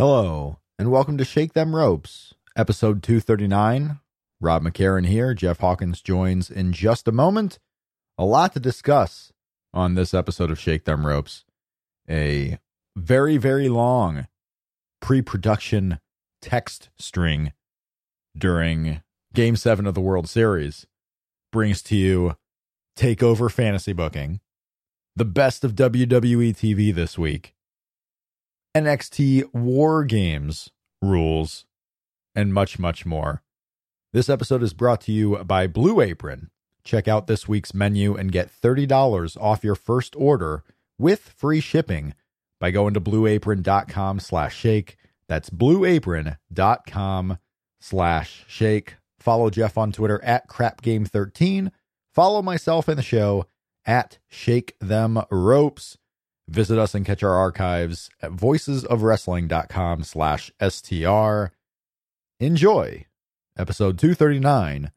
Hello, and welcome to Shake Them Ropes, episode 239. Rob McCarran here. Jeff Hawkins joins in just a moment. A lot to discuss on this episode of Shake Them Ropes. A very, very long pre production text string during Game 7 of the World Series brings to you Takeover Fantasy Booking, the best of WWE TV this week, NXT War Games rules, and much, much more. This episode is brought to you by Blue Apron. Check out this week's menu and get $30 off your first order with free shipping by going to blueapron.com slash shake. That's blueapron.com slash shake. Follow Jeff on Twitter at crapgame13. Follow myself and the show at shake them ropes. Visit us and catch our archives at voicesofwrestling.com slash STR. Enjoy episode 239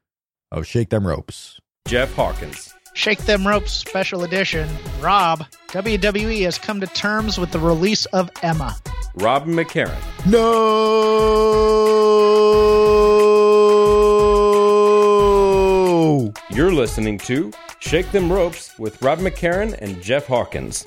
of Shake Them Ropes. Jeff Hawkins. Shake Them Ropes Special Edition. Rob, WWE has come to terms with the release of Emma. Rob McCarran. No! You're listening to Shake Them Ropes with Rob McCarran and Jeff Hawkins.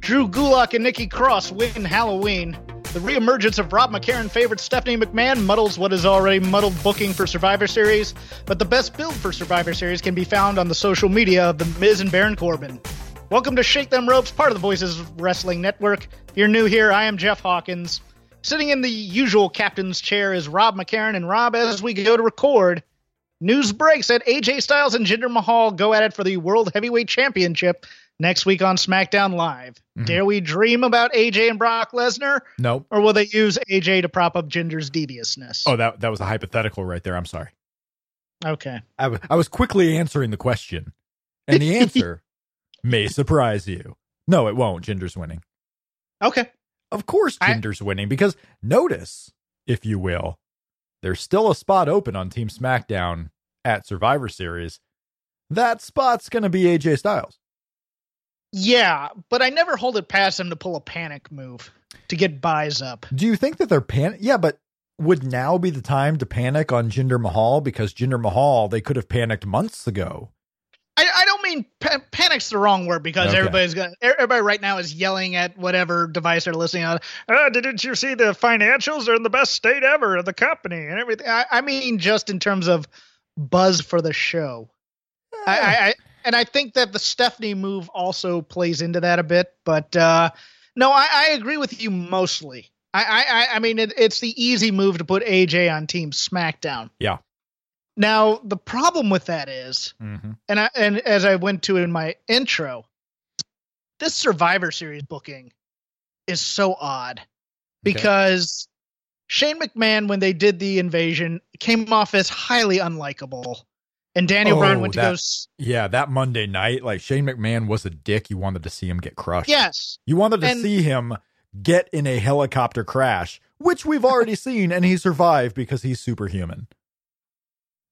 Drew Gulak and Nikki Cross win Halloween. The reemergence of Rob McCarran favorite Stephanie McMahon muddles what is already muddled booking for Survivor Series, but the best build for Survivor Series can be found on the social media of The Miz and Baron Corbin. Welcome to Shake Them Ropes, part of the Voices Wrestling Network. If you're new here, I am Jeff Hawkins. Sitting in the usual captain's chair is Rob McCarron. and Rob, as we go to record, news breaks that AJ Styles and Jinder Mahal go at it for the World Heavyweight Championship next week on SmackDown Live. Mhm. Dare we dream about AJ and Brock Lesnar? Nope. Or will they use AJ to prop up Jinder's deviousness? Oh, that, that was a hypothetical right there. I'm sorry. okay. I, w- I was quickly answering the question, and the answer may surprise you. No, it won't. Jinder's winning. Okay. Of course, I- Jinder's winning because notice, if you will, there's still a spot open on Team SmackDown at Survivor Series. That spot's going to be AJ Styles. Yeah, but I never hold it past them to pull a panic move to get buys up. Do you think that they're pan? Yeah, but would now be the time to panic on Jinder Mahal because Jinder Mahal they could have panicked months ago. Mean pa- panic's the wrong word because Okay. everybody's got everybody right now is yelling at whatever device they're listening on. Uh, didn't you see the financials are in the best state ever of the company and everything? I, I mean, just in terms of buzz for the show. I, I, I and I think that the Stephanie move also plays into that a bit. But uh, no, I, I agree with you mostly. I I, I- I mean, it, it's the easy move to put AJ on Team SmackDown. Yeah. Now the problem with that is Mm-hmm. and I, and as I went to in my intro, this Survivor Series booking is so odd because Shane McMahon, when they did the invasion, came off as highly unlikable, and Daniel Oh, Bryan went to that- go. Yeah, that Monday night, like Shane McMahon was a dick. You wanted to see him get crushed. Yes, You wanted to And- see him get in a helicopter crash, which we've already seen, and he survived because he's superhuman.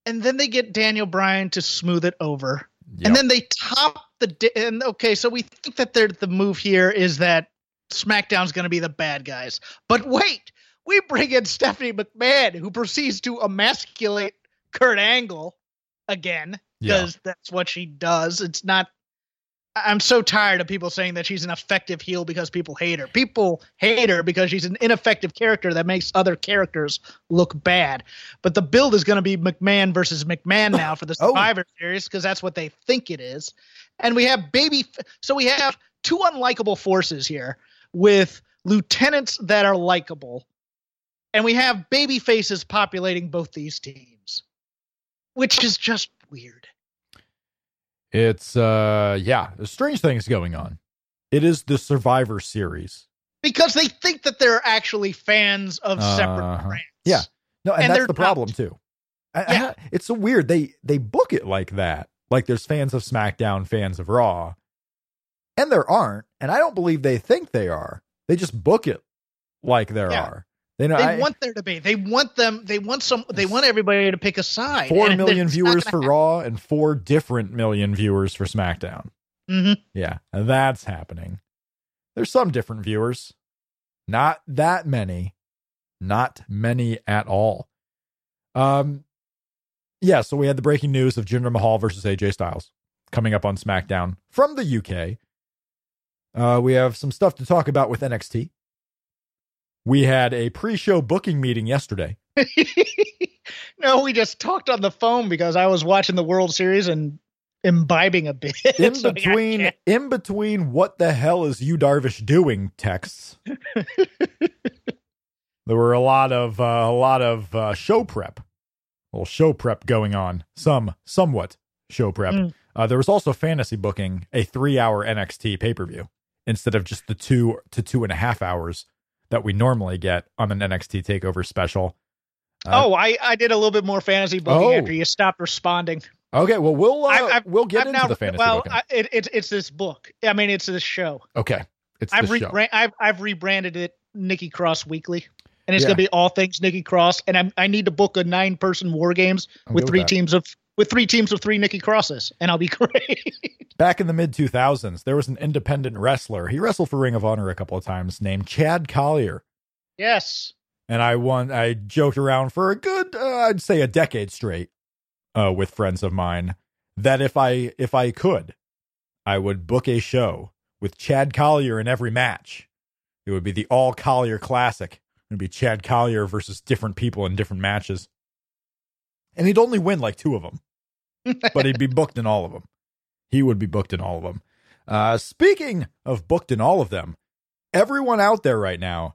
And then they get Daniel Bryan to smooth it over, Yep. and then they top the. And okay, so we think that they're, the move here is that SmackDown's going to be the bad guys, but wait, we bring in Stephanie McMahon, who proceeds to emasculate Kurt Angle again Yeah. because that's what she does. It's not. I'm so tired of people saying that she's an effective heel because people hate her. People hate her because she's an ineffective character that makes other characters look bad. But the build is going to be McMahon versus McMahon now for the Oh. Survivor Series because that's what they think it is. And we have baby. So we have two unlikable forces here with lieutenants that are likable and we have baby faces populating both these teams, which is just weird. It's uh yeah, strange things going on. It is the Survivor series. Because they think that they're actually fans of separate Uh-huh. brands. Yeah. No, and, And that's the problem not. too. I- I- Yeah. it's so weird. They they book it like that. Like there's fans of SmackDown, fans of Raw, and there aren't. And I don't believe they think they are. They just book it like there Yeah. are. They know They I- want there to be. They want them. They want some. They want everybody to pick a side. four million viewers for Raw and four different million viewers for SmackDown. happen. Mhm. Yeah, that's happening. There's some different viewers. Not that many. Not many at all. Um yeah, so we had the breaking news of Jinder Mahal versus AJ Styles coming up on SmackDown from the UK. Uh we have some stuff to talk about with NXT. We had a pre-show booking meeting yesterday. no, we just talked on the phone because I was watching the World Series and imbibing a bit. In So between in between what the hell is Yu Darvish doing texts. there were a lot of uh, a lot of uh, show prep, a little show prep going on. Some somewhat show prep. Mm. Uh, there was also fantasy booking a three hour NXT pay per view instead of just the two to two and a half hours that we normally get on an NXT Takeover special. Uh, oh, I, I did a little bit more fantasy booking Oh. after you stopped responding. okay. Well, we'll uh, I've- I've- we'll get I've into now- the fantasy well, booking. I, it, it's it's this book. I mean, it's this show. okay, it's I've show. I've I've rebranded it Nikki Cross Weekly, and it's Yeah. gonna be all things Nikki Cross. And I'm I need to book a nine person war games I'm with good with three teams of with three teams of three Nikki Crosses, and I'll be great. Back in the mid 2000s, there was an independent wrestler. He wrestled for Ring of Honor a couple of times named Chad Collier. yes. And I won, I joked around for a good, uh, I'd say a decade straight uh, with friends of mine that if I, if I could, I would book a show with Chad Collier in every match. It would be the All Collier Classic. It would be Chad Collier versus different people in different matches. And he'd only win like two of them but he'd be booked in all of them. He would be booked in all of them. Uh, speaking of booked in all of them, everyone out there right now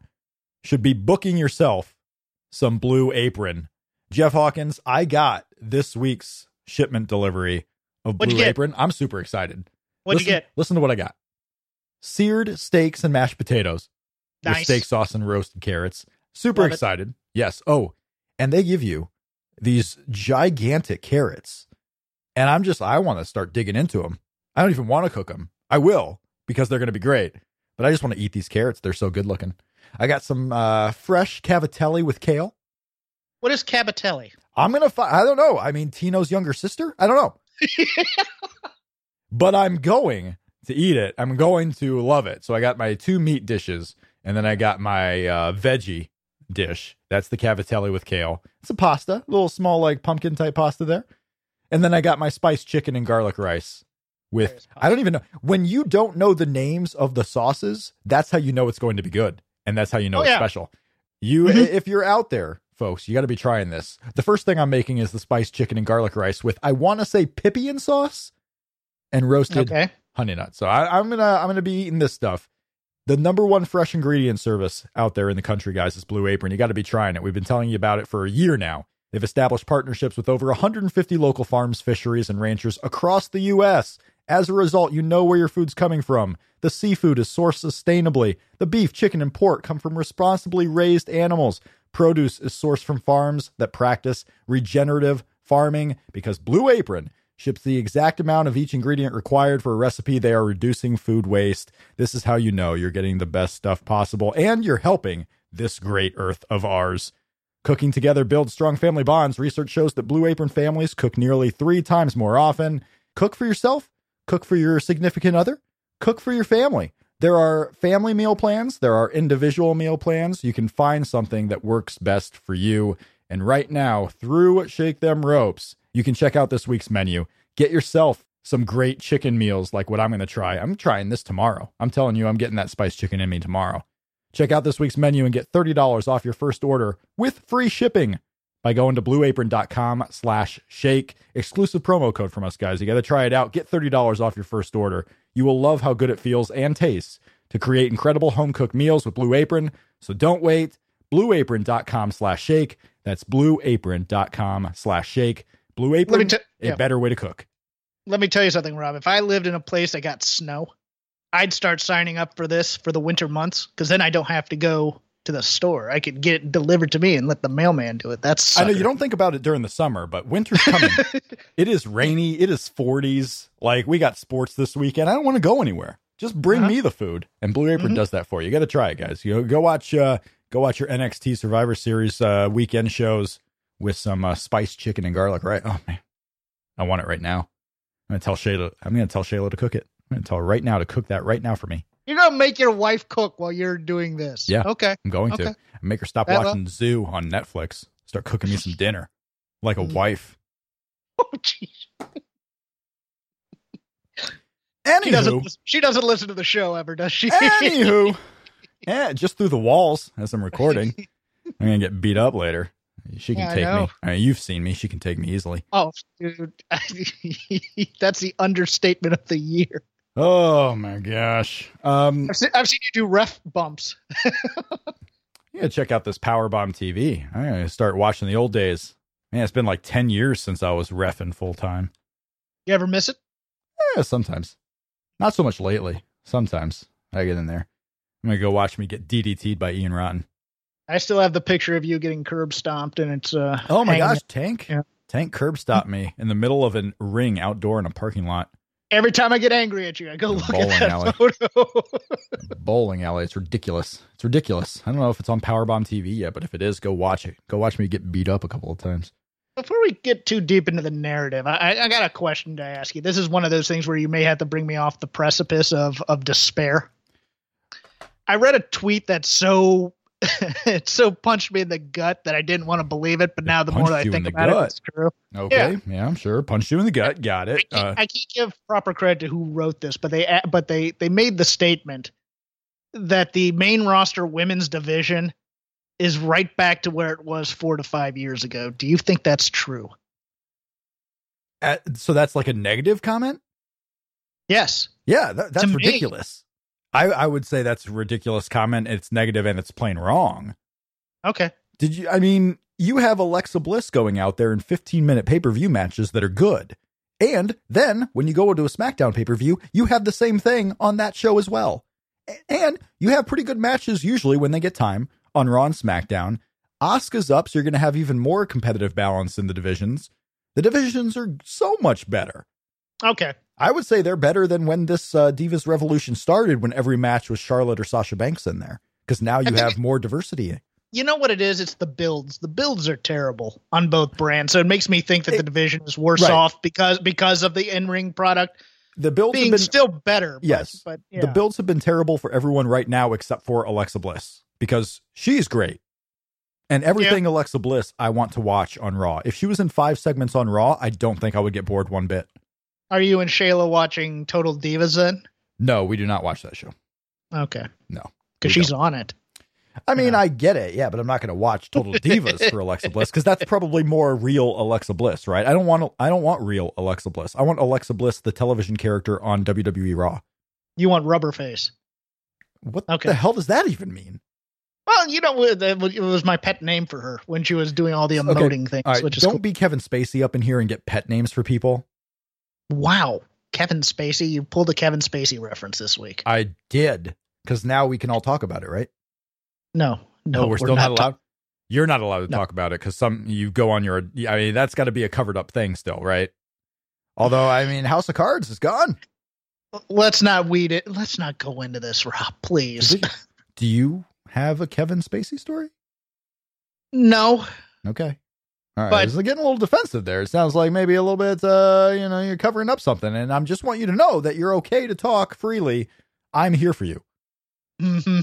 should be booking yourself some blue apron. Jeff Hawkins, I got this week's shipment delivery of What'd blue apron. I'm super excited. What'd listen, you get? Listen to what I got. Seared steaks and mashed potatoes with steak sauce and roasted carrots. Super Love it. excited. Yes. Oh, and they give you these gigantic carrots. And I'm just, I want to start digging into them. I don't even want to cook them. I will because they're going to be great. But I just want to eat these carrots. They're so good looking. I got some uh, fresh cavatelli with kale. What is cavatelli? I'm going to find, I don't know. I mean, Tino's younger sister? I don't know. but I'm going to eat it. I'm going to love it. So I got my two meat dishes and then I got my uh, veggie dish. That's the cavatelli with kale. It's a pasta, a little small like pumpkin type pasta there. And then I got my spiced chicken and garlic rice with I don't even know when you don't know the names of the sauces, that's how you know it's going to be good and that's how you know Oh, it's yeah. special. You Mhm. if you're out there, folks, you got to be trying this. The first thing I'm making is the spiced chicken and garlic rice with I want to say pipian sauce and roasted Okay. honey nuts. So I, I'm gonna I'm gonna be eating this stuff. The number one fresh ingredient service out there in the country, guys, is Blue Apron. You got to be trying it. We've been telling you about it for a year now. They've established partnerships with over 150 local farms, fisheries, and ranchers across the U.S. As a result, you know where your food's coming from. The seafood is sourced sustainably. The beef, chicken, and pork come from responsibly raised animals. Produce is sourced from farms that practice regenerative farming because Blue Apron ships the exact amount of each ingredient required for a recipe. They are reducing food waste. This is how you know you're getting the best stuff possible and you're helping this great earth of ours. Cooking together builds strong family bonds. Research shows that Blue Apron families cook nearly three times more often. Cook for yourself, cook for your significant other, cook for your family. There are family meal plans, there are individual meal plans. You can find something that works best for you. And right now, through Shake Them Ropes, you can check out this week's menu. Get yourself some great chicken meals like what I'm going to try. I'm trying this tomorrow. I'm telling you, I'm getting that spiced chicken in me tomorrow. Check out this week's menu and get $30 off your first order with free shipping by going to blueapron.com slash shake. Exclusive promo code from us, guys. You got to try it out. Get $30 off your first order. You will love how good it feels and tastes to create incredible home cooked meals with Blue Apron. So don't wait. blueapron.com slash shake. That's blueapron.com slash shake. Blue Apron, t- a yeah. better way to cook. Let me tell you something, Rob. If I lived in a place that got snow, I'd start signing up for this for the winter months because then I don't have to go to the store. I could get it delivered to me and let the mailman do it. That's I know you don't think about it during the summer, but winter's coming. it is rainy. It is 40s. Like we got sports this weekend. I don't want to go anywhere. Just bring Uh-huh. me the food. And Blue Apron Mhm. does that for you. You got to try it, guys. You know, go watch uh go watch your NXT Survivor Series uh weekend shows with some uh, spiced chicken and garlic, right? Oh man. I want it right now. I'm to tell Shayla I'm going to tell Shayla to cook it. I'm going to tell her right now to cook that right now for me. You're gonna make your wife cook while you're doing this. Yeah. Okay. I'm going Okay. to. Make her stop That watching Zoo on Netflix. Start cooking me some dinner like a Mm. wife. Oh, jeez. She doesn't. She doesn't listen to the show ever, does she? Anywho, yeah, just through the walls as I'm recording. I'm gonna get beat up later. She can Yeah, take know. me. I mean, you've seen me. She can take me easily. oh, dude, that's the understatement of the year. Oh my gosh. Um, I've seen, I've seen you do ref bumps. you gotta check out this Powerbomb TV. I'm gonna start watching the old days. Man, it's been like ten years since I was refing full time. You ever miss it? Yeah, sometimes. Not so much lately. Sometimes I get in there. I'm gonna go watch me get DDT'd by Ian Rotten. I still have the picture of you getting curb stomped, and it's uh. Oh my gosh, Tank! Yeah. Tank curb stopped me in the middle of a ring outdoor in a parking lot. Every time I get angry at you, I go look bowling at that alley. photo. bowling alley. It's ridiculous. It's ridiculous. I don't know if it's on Powerbomb TV yet, but if it is, go watch it. Go watch me get beat up a couple of times. Before we get too deep into the narrative, I, I got a question to ask you. This is one of those things where you may have to bring me off the precipice of of despair. I read a tweet that's so it so punched me in the gut that I didn't want to believe it, but now the more that I think about gut. it, it's true. Okay, yeah, I'm sure. Punched you in the gut. Got I it. can't, Uh, I can't give proper credit to who wrote this, but they but they they made the statement that the main roster women's division is right back to where it was four to five years ago. Do you think that's true? uh, so that's like a negative comment. Yes. Yeah, that, that's me. ridiculous. I, I would say that's a ridiculous comment. It's negative and it's plain wrong. Okay. Did you? I mean, you have Alexa Bliss going out there in 15 minute pay per view matches that are good. And then when you go into a SmackDown pay per view, you have the same thing on that show as well. And you have pretty good matches usually when they get time on Raw and SmackDown. Asuka's up, so you're going to have even more competitive balance in the divisions. The divisions are so much better. Okay. I would say they're better than when this uh, Divas Revolution started, when every match was Charlotte or Sasha Banks in there. Because now you have more diversity. You know what it is? It's the builds. The builds are terrible on both brands, so it makes me think that the division is worse Right. off because because of the in ring product The builds being have been still better. but- Yes. but, yeah. the builds have been terrible for everyone right now except for Alexa Bliss because she's great. And everything Alexa Bliss I want to watch on Raw. If she was in five segments on Raw, I don't think I would get bored one bit. Are you and Shayla watching Total Divas then? No, we do not watch that show. Okay, No. because she's on it. I mean. I get it, yeah, but I'm not going to watch Total Divas for Alexa Bliss because that's probably more real Alexa Bliss, right? I don't want I don't want real Alexa Bliss. I want Alexa Bliss, the television character on WWE Raw. You want rubber face? What Okay. the hell does that even mean? Well, you know, it it was my pet name for her when she was doing all the emoting things, All right, which is don't cool. be Kevin Spacey up in here and get pet names for people. Wow. Kevin Spacey, you pulled a Kevin Spacey reference this week. I did because now we can all talk about it, right? No, no, Oh, we're still not, ta- allowed. You're not allowed to No. talk about it because some you go on your. I mean, that's got to be a covered up thing still, right? Although, I mean, House of Cards is gone. Let's not weed it. Let's not go into this, Rob, please. Do you have a Kevin Spacey story? No, Okay. All right. But- is getting a little defensive there. It sounds like maybe a little bit, uh, you know, you're covering up something. And I'm just want you to know that you're okay to talk freely. I'm here for you. hmm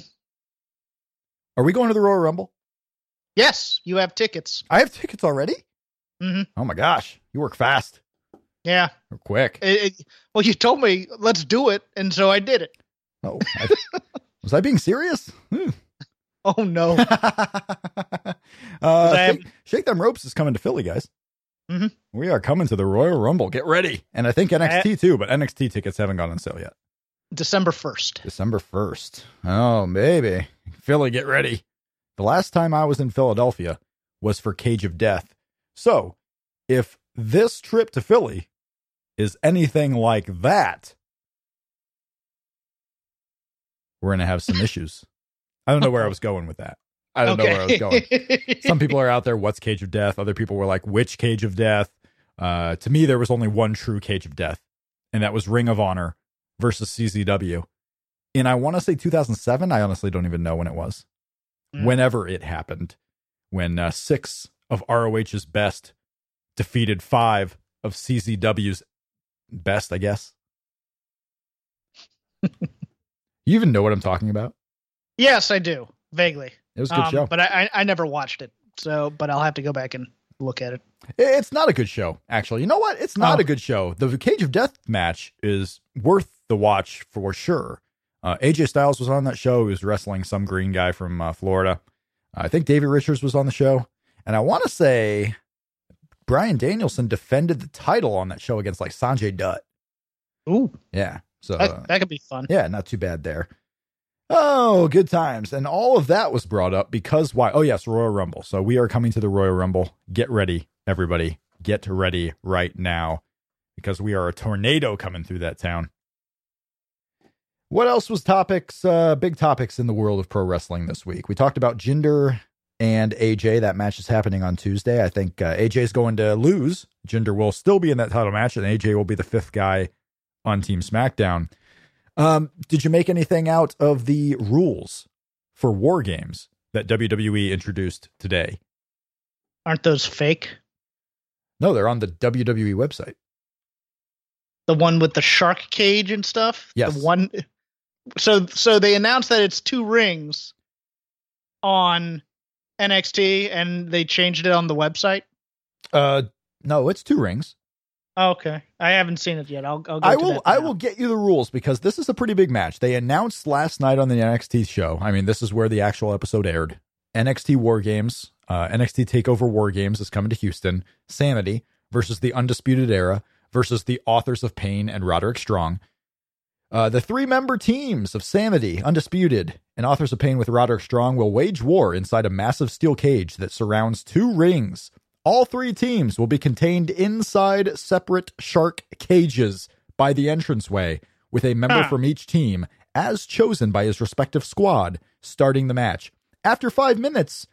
Are we going to the Royal Rumble? yes, you have tickets. I have tickets already. Mhm. Oh my gosh. You work fast Yeah. or quick. It- it- well, you told me let's do it, and so I did it. Oh, I, was I being serious? Hmm. Oh no! uh, shake, Shake Them Ropes is coming to Philly, guys. Mhm. We are coming to the Royal Rumble. Get ready. And I think NXT too, but NXT tickets haven't gone on sale yet. December first. December 1st. Oh, baby. Philly, get ready. The last time I was in Philadelphia was for Cage of Death. So, if this trip to Philly is anything like that, we're going to have some issues. I don't know where I was going with that. I don't know where I was going. Some people are out there, what's Cage of Death? Other people were like, which Cage of Death? Uh, to me, there was only one true Cage of Death, and that was Ring of Honor versus CZW. And I want to say 2007. I honestly don't even know when it was. Mm. Whenever it happened, when uh, six of ROH's best defeated five of CZW's best, I guess. you even know what I'm talking about? Yes, I do vaguely. It was a good Um, show. but I, I never watched it. So, but I'll have to go back and look at it. It's not a good show, actually. You know what? It's not Oh. a good show. The Cage of Death match is worth the watch for sure. Uh, AJ Styles was on that show. He was wrestling some green guy from uh, Florida. I think Davey Richards was on the show. And I want to say Bryan Danielson defended the title on that show against like Sanjay Dutt. Ooh, Yeah. So, that, that could be fun. yeah, not too bad there. Oh, good times. And all of that was brought up because why? Oh, yes, Royal Rumble. So we are coming to the Royal Rumble. Get ready, everybody. Get ready right now because we are a tornado coming through that town. What else was topics, uh, big topics in the world of pro wrestling this week? We talked about Jinder and AJ. That match is happening on Tuesday. I think uh, AJ is going to lose. Jinder will still be in that title match, and AJ will be the fifth guy on Team SmackDown. Um, did you make anything out of the rules for war games that WWE introduced today? Aren't those fake? No, they're on the WWE website. The one with the shark cage and stuff. Yes. The one. So so they announced that it's two rings on NXT, and they changed it on the website. Uh, no, it's two rings. Okay, I haven't seen it yet. I'll. I'll go I will. I will get you the rules because this is a pretty big match. They announced last night on the NXT show. I mean, this is where the actual episode aired. NXT War Games, uh, NXT Takeover War Games is coming to Houston. Sanity versus the Undisputed Era versus the Authors of Pain and Roderick Strong. Uh, the three member teams of Sanity, Undisputed, and Authors of Pain with Roderick Strong will wage war inside a massive steel cage that surrounds two rings. All three teams will be contained inside separate shark cages by the entranceway, with a member Huh. from each team, as chosen by his respective squad, starting the match. After five minutes,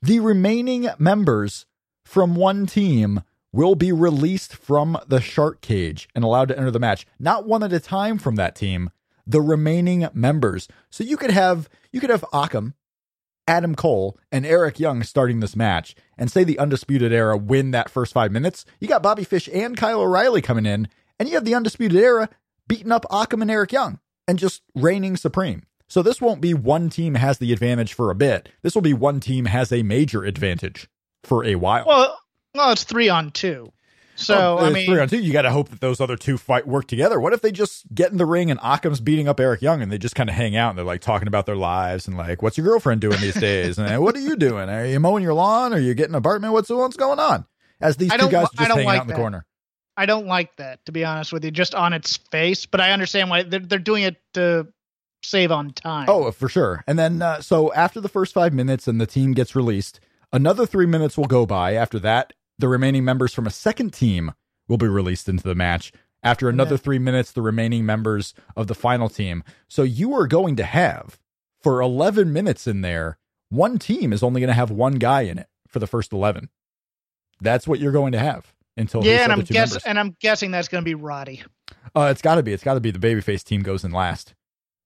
the remaining members from one team will be released from the shark cage and allowed to enter the match. Not one at a time from that team, the remaining members. So you could have you could have Akam, Adam Cole, and Eric Young starting this match, and say the Undisputed Era win that first five minutes. You got Bobby Fish and Kyle O'Reilly coming in, and you have the Undisputed Era beating up Akam and Eric Young and just reigning supreme. So this won't be one team has the advantage for a bit. This will be one team has a major advantage for a while. Well, well, it's three on two. So Oh, I mean, three on two. You got to hope that those other two fight work together. What if they just get in the ring and Akam's beating up Eric Young and they just kind of hang out and they're like talking about their lives and like, what's your girlfriend doing these days? and what are you doing? Are you mowing your lawn? Are you getting an apartment? What's what's going on? As these I two guys li- are I just hanging like out in the that. corner. I don't like that to be honest with you, just on its face. But I understand why they're they're doing it to save on time. Oh, for sure. And then, uh, so after the first five minutes and the team gets released, another three minutes will go by. After that, the remaining members from a second team will be released into the match. After another three minutes, the remaining members of the final team. So you are going to have, for 11 minutes in there, one team is only going to have one guy in it for the first 11. That's what you're going to have until yeah, and I'm guess members. and I'm guessing that's going to be Roddy. Uh, it's got to be. It's got to be the babyface team goes in last.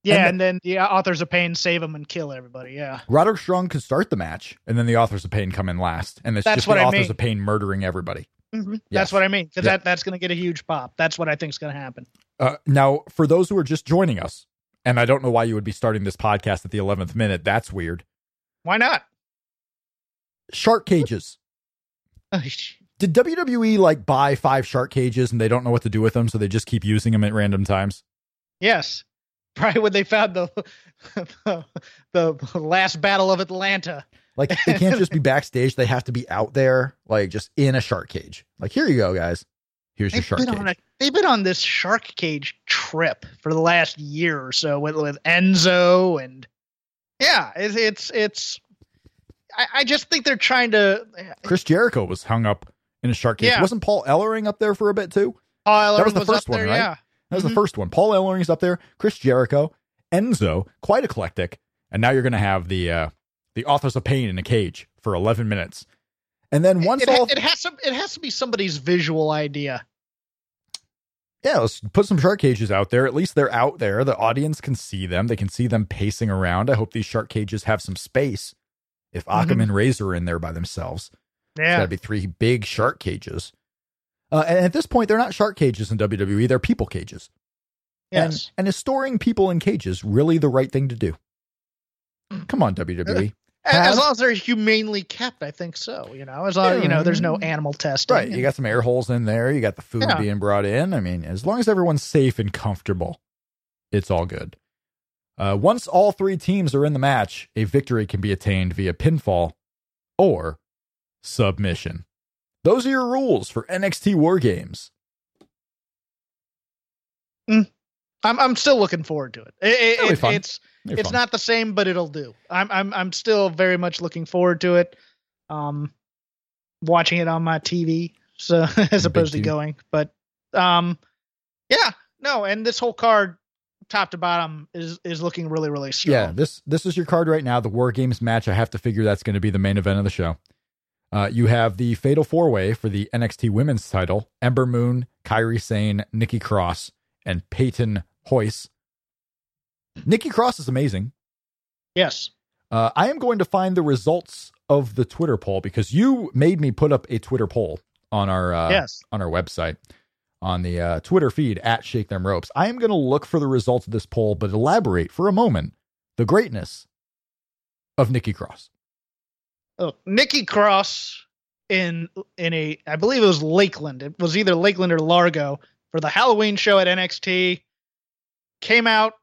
Yeah, And and, then the authors of pain save him and kill everybody. Yeah, Roderick Strong could start the match, and then the Authors of Pain come in last, and it's That's just what the I Authors mean. of Pain murdering everybody. Mhm. Yes. that's what I mean because Yeah. that that's going to get a huge pop. That's what I think is going to happen. Uh, now, for those who are just joining us, and I don't know why you would be starting this podcast at the 11th minute, that's weird. Why not? Shark cages. Did WWE like buy five shark cages and they don't know what to do with them, so they just keep using them at random times? yes, probably when they found the the, the last battle of Atlanta. Like they can't just be backstage; they have to be out there, like just in a shark cage. Like here you go, guys. Here's your They've shark cage. a they've been on this shark cage trip for the last year or so with with Enzo and yeah, it's it's it's I, I just think they're trying to. Chris Jericho was hung up in a shark cage. Yeah. Wasn't Paul Ellering up there for a bit too? Paul That was Ellering the first up one, there, right? Yeah. That was Mhm. the first one. Paul Ellering's up there, Chris Jericho, Enzo, quite eclectic. And now you're going to have the uh, the Authors of Pain in a cage for 11 minutes. And then once it, all it has to. It has to be somebody's visual idea. yeah, let's put some shark cages out there. At least they're out there. The audience can see them. They can see them pacing around. I hope these shark cages have some space. If Akam Mhm. and Razor are in there by themselves, Yeah. to be three big shark cages. Uh, and at this point, they're not shark cages in WWE; they're people cages. And, Yes. and is storing people in cages really the right thing to do? Mm. Come on, WWE. Have- as long as they're humanely kept, I think so. You know, as long as you know, there's no animal testing. Right. You got some air holes in there. You got the food Yeah. being brought in. I mean, as long as everyone's safe and comfortable, it's all good. Uh, once all three teams are in the match, a victory can be attained via pinfall or submission. Those are your rules for NXT War Games. I'm I'm still looking forward to it. It- it- it- it's They're it's fun. not the same, but it'll do. I'm I'm I'm still very much looking forward to it. Um, watching it on my TV, so as opposed to going. But um, yeah, no, and this whole card, top to bottom, is is looking really really strong. Yeah, this this is your card right now. The War Games match. I have to figure that's going to be the main event of the show. Uh, you have the Fatal Four Way for the NXT Women's Title: Ember Moon, Kairi Sane, Nikki Cross, and Peyton Royce. Nikki Cross is amazing. Yes. Uh, I am going to find the results of the Twitter poll because you made me put up a Twitter poll on our uh, yes. on our website on the uh, Twitter feed at Shake Them Ropes. I am going to look for the results of this poll, but elaborate for a moment the greatness of Nikki Cross. Oh, Nikki Cross in in a I believe it was Lakeland. It was either Lakeland or Largo for the Halloween show at NXT. Came out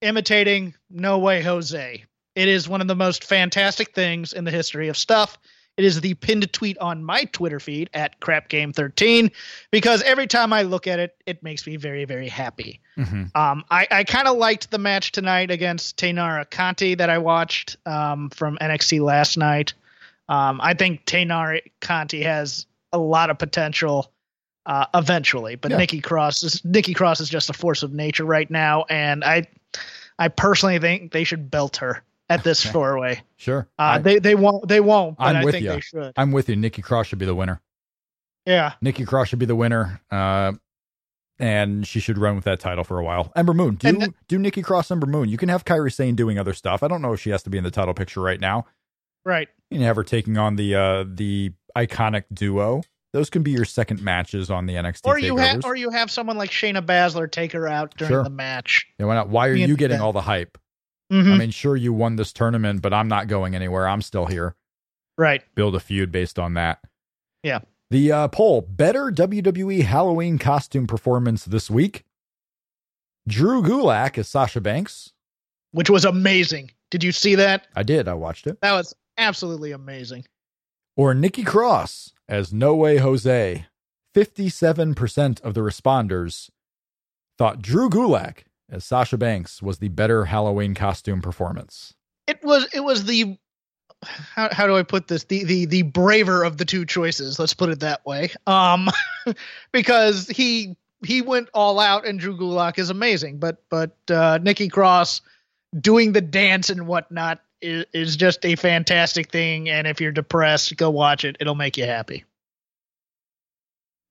imitating No Way Jose. It is one of the most fantastic things in the history of stuff. It is the pinned tweet on my Twitter feed at crapgame13 because every time I look at it, it makes me very, very happy. Mm-hmm. Um, I, I kind of liked the match tonight against Taynara Conti that I watched um, from NXT last night. Um, I think Taynara Conti has a lot of potential uh, eventually, but Yeah. Nikki Cross is Nikki Cross is just a force of nature right now, and I I personally think they should belt her at this Okay. four way. Sure. Uh, I, they they won't they won't, but I'm I with think ya. they should. I'm with you. Nikki Cross should be the winner. Yeah, Nikki Cross should be the winner. Uh, and she should run with that title for a while. Ember Moon, do then- do Nikki Cross Ember Moon. You can have Kairi Sane doing other stuff. I don't know if she has to be in the title picture right now. Right. And ever taking on the uh the iconic duo. Those can be your second matches on the NXT Or you have or you have someone like Shayna Baszler take her out during Sure. the match. yeah, why not? Why are you getting all the hype? Mhm. I mean, sure you won this tournament, but I'm not going anywhere. I'm still here. right. Build a feud based on that. Yeah. The uh, poll: better WWE Halloween costume performance this week. Drew Gulak as Sasha Banks. which was amazing. Did you see that? I did. I watched it. That was absolutely amazing. Or Nikki Cross as No Way Jose. 57% of the responders thought Drew Gulak as Sasha Banks was the better Halloween costume performance. It was it was the how how do I put this? The the the braver of the two choices, let's put it that way. Um because he he went all out and Drew Gulak is amazing, but but uh Nikki Cross doing the dance and whatnot is, just a fantastic thing and if you're depressed, go watch it. It'll make you happy.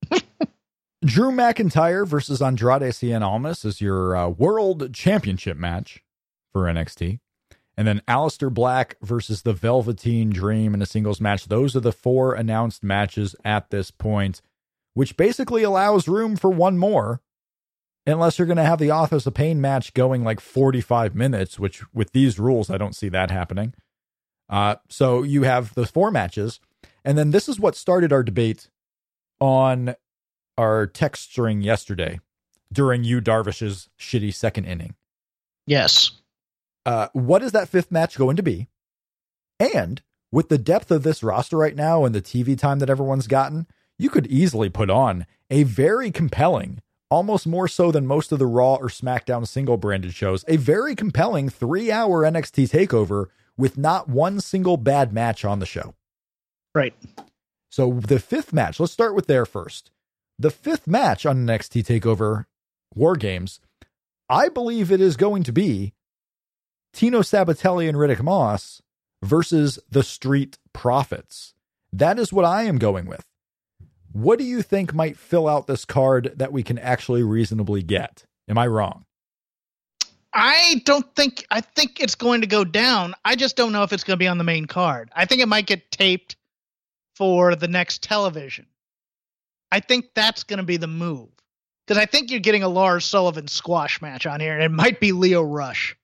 Drew McIntyre versus Andrade Cien Almas is your uh, world championship match for NXT. And then Aleister Black versus the Velveteen Dream in a singles match. Those are the four announced matches at this point, which basically allows room for one more. Unless you're going to have the Authors of Pain match going like 45 minutes, which with these rules, I don't see that happening. Uh, so you have those four matches. And then this is what started our debate on our text string yesterday during Yu Darvish's shitty second inning. Yes. Uh, what is that fifth match going to be? And with the depth of this roster right now and the TV time that everyone's gotten, you could easily put on a very compelling, almost more so than most of the Raw or SmackDown single branded shows, a very compelling three hour NXT takeover with not one single bad match on the show. Right. So the fifth match, let's start with there first. The fifth match on NXT TakeOver War Games, I believe it is going to be Tino Sabbatelli and Riddick Moss versus the Street Profits. That is what I am going with. What do you think might fill out this card that we can actually reasonably get? Am I wrong? I don't think I think it's going to go down. I just don't know if it's going to be on the main card. I think it might get taped for the next television. I think that's going to be the move. Because I think you're getting a Lars Sullivan squash match on here, and it might be Lio Rush.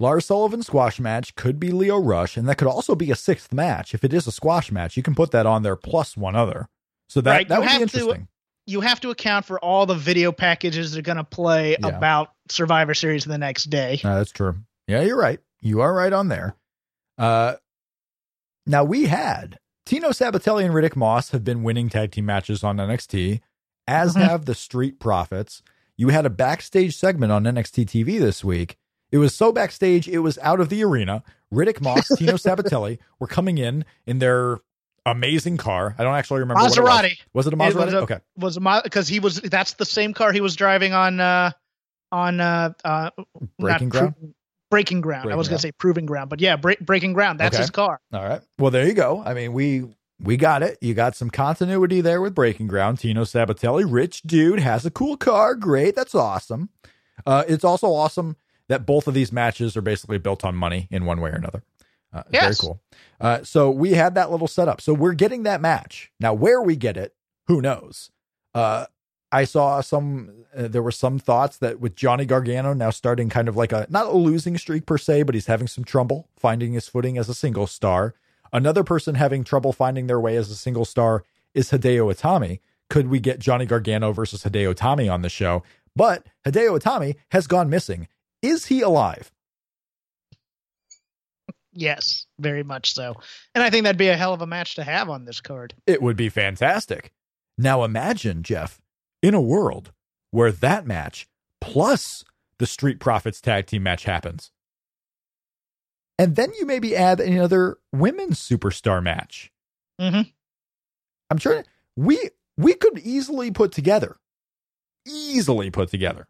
Lars Sullivan squash match could be Lio Rush, and that could also be a sixth match. If it is a squash match, you can put that on there plus one other. So that, Right, that you would be have to- interesting. You have to account for all the video packages they're going to play Yeah. about Survivor Series the next day. No, that's true. Yeah, you're right. You are right on there. Uh, now we had Tino Sabbatelli and Riddick Moss have been winning tag team matches on NXT, as Mhm. have the Street Profits. You had a backstage segment on NXT TV this week. It was so backstage, it was out of the arena. Riddick Moss, Tino Sabbatelli were coming in in their amazing car. I don't actually remember. what it was. Maserati Was it a It was Maserati? a- okay. was because he was that's the same car he was driving on uh on uh uh Breaking Ground? Pro- breaking ground. I Breaking was going to say proving ground, but yeah, break, breaking ground. That's Okay. his car. All right. Well, there you go. I mean, we we got it. You got some continuity there with Breaking Ground. Tino Sabbatelli, rich dude, has a cool car. Great. That's awesome. Uh, it's also awesome that both of these matches are basically built on money in one way or another. Uh, Very cool. Uh, so we had that little setup. So we're getting that match now. Where we get it, who knows? Uh, I saw some. Uh, there were some thoughts that with Johnny Gargano now starting kind of like a not a losing streak per se, but he's having some trouble finding his footing as a single star. Another person having trouble finding their way as a single star is Hideo Itami. Could we get Johnny Gargano versus Hideo Itami on the show? But Hideo Itami has gone missing. Is he alive? Yes, very much so. And I think that'd be a hell of a match to have on this card. It would be fantastic. Now imagine, Jeff, in a world where that match plus the Street Profits tag team match happens. And then you maybe add another women's superstar match. Mhm. I'm sure we we could easily put together, easily put together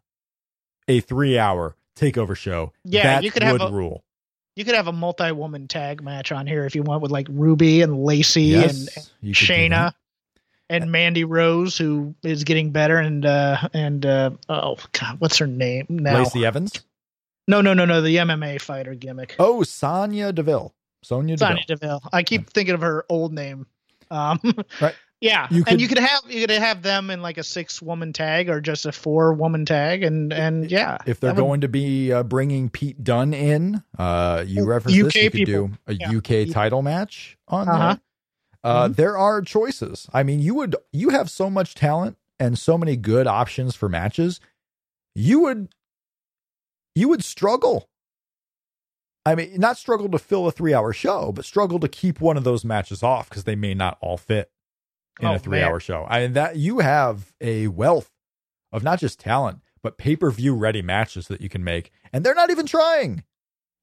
a three hour takeover show. Yeah, that you could have would a- rule. You could have a multi-woman tag match on here if you want with like Ruby and Lacey and Yes, could do Shayna and Mandy Rose, who is getting better, and uh and uh oh god, what's her name now? Lacey Evans. No, no, no, no, the MMA fighter gimmick. Oh, Sonya Deville. Sonya Deville. Sonya Deville. I keep thinking of her old name. Um, Right. Yeah, You could- and you could have you could have them in like a six woman tag or just a four woman tag, and and yeah, if they're would- going to be uh, bringing Pete Dunne in, uh, you Uh, reference this, you could people. do a Yeah. UK title match on Uh-huh. there. Uh, Mhm. There are choices. I mean, you would you have so much talent and so many good options for matches. You would you would struggle. I mean, not struggle to fill a three hour show, but struggle to keep one of those matches off because they may not all fit in Oh, a three man. hour show. I mean, that you have a wealth of not just talent, but pay per view ready matches that you can make. And they're not even trying.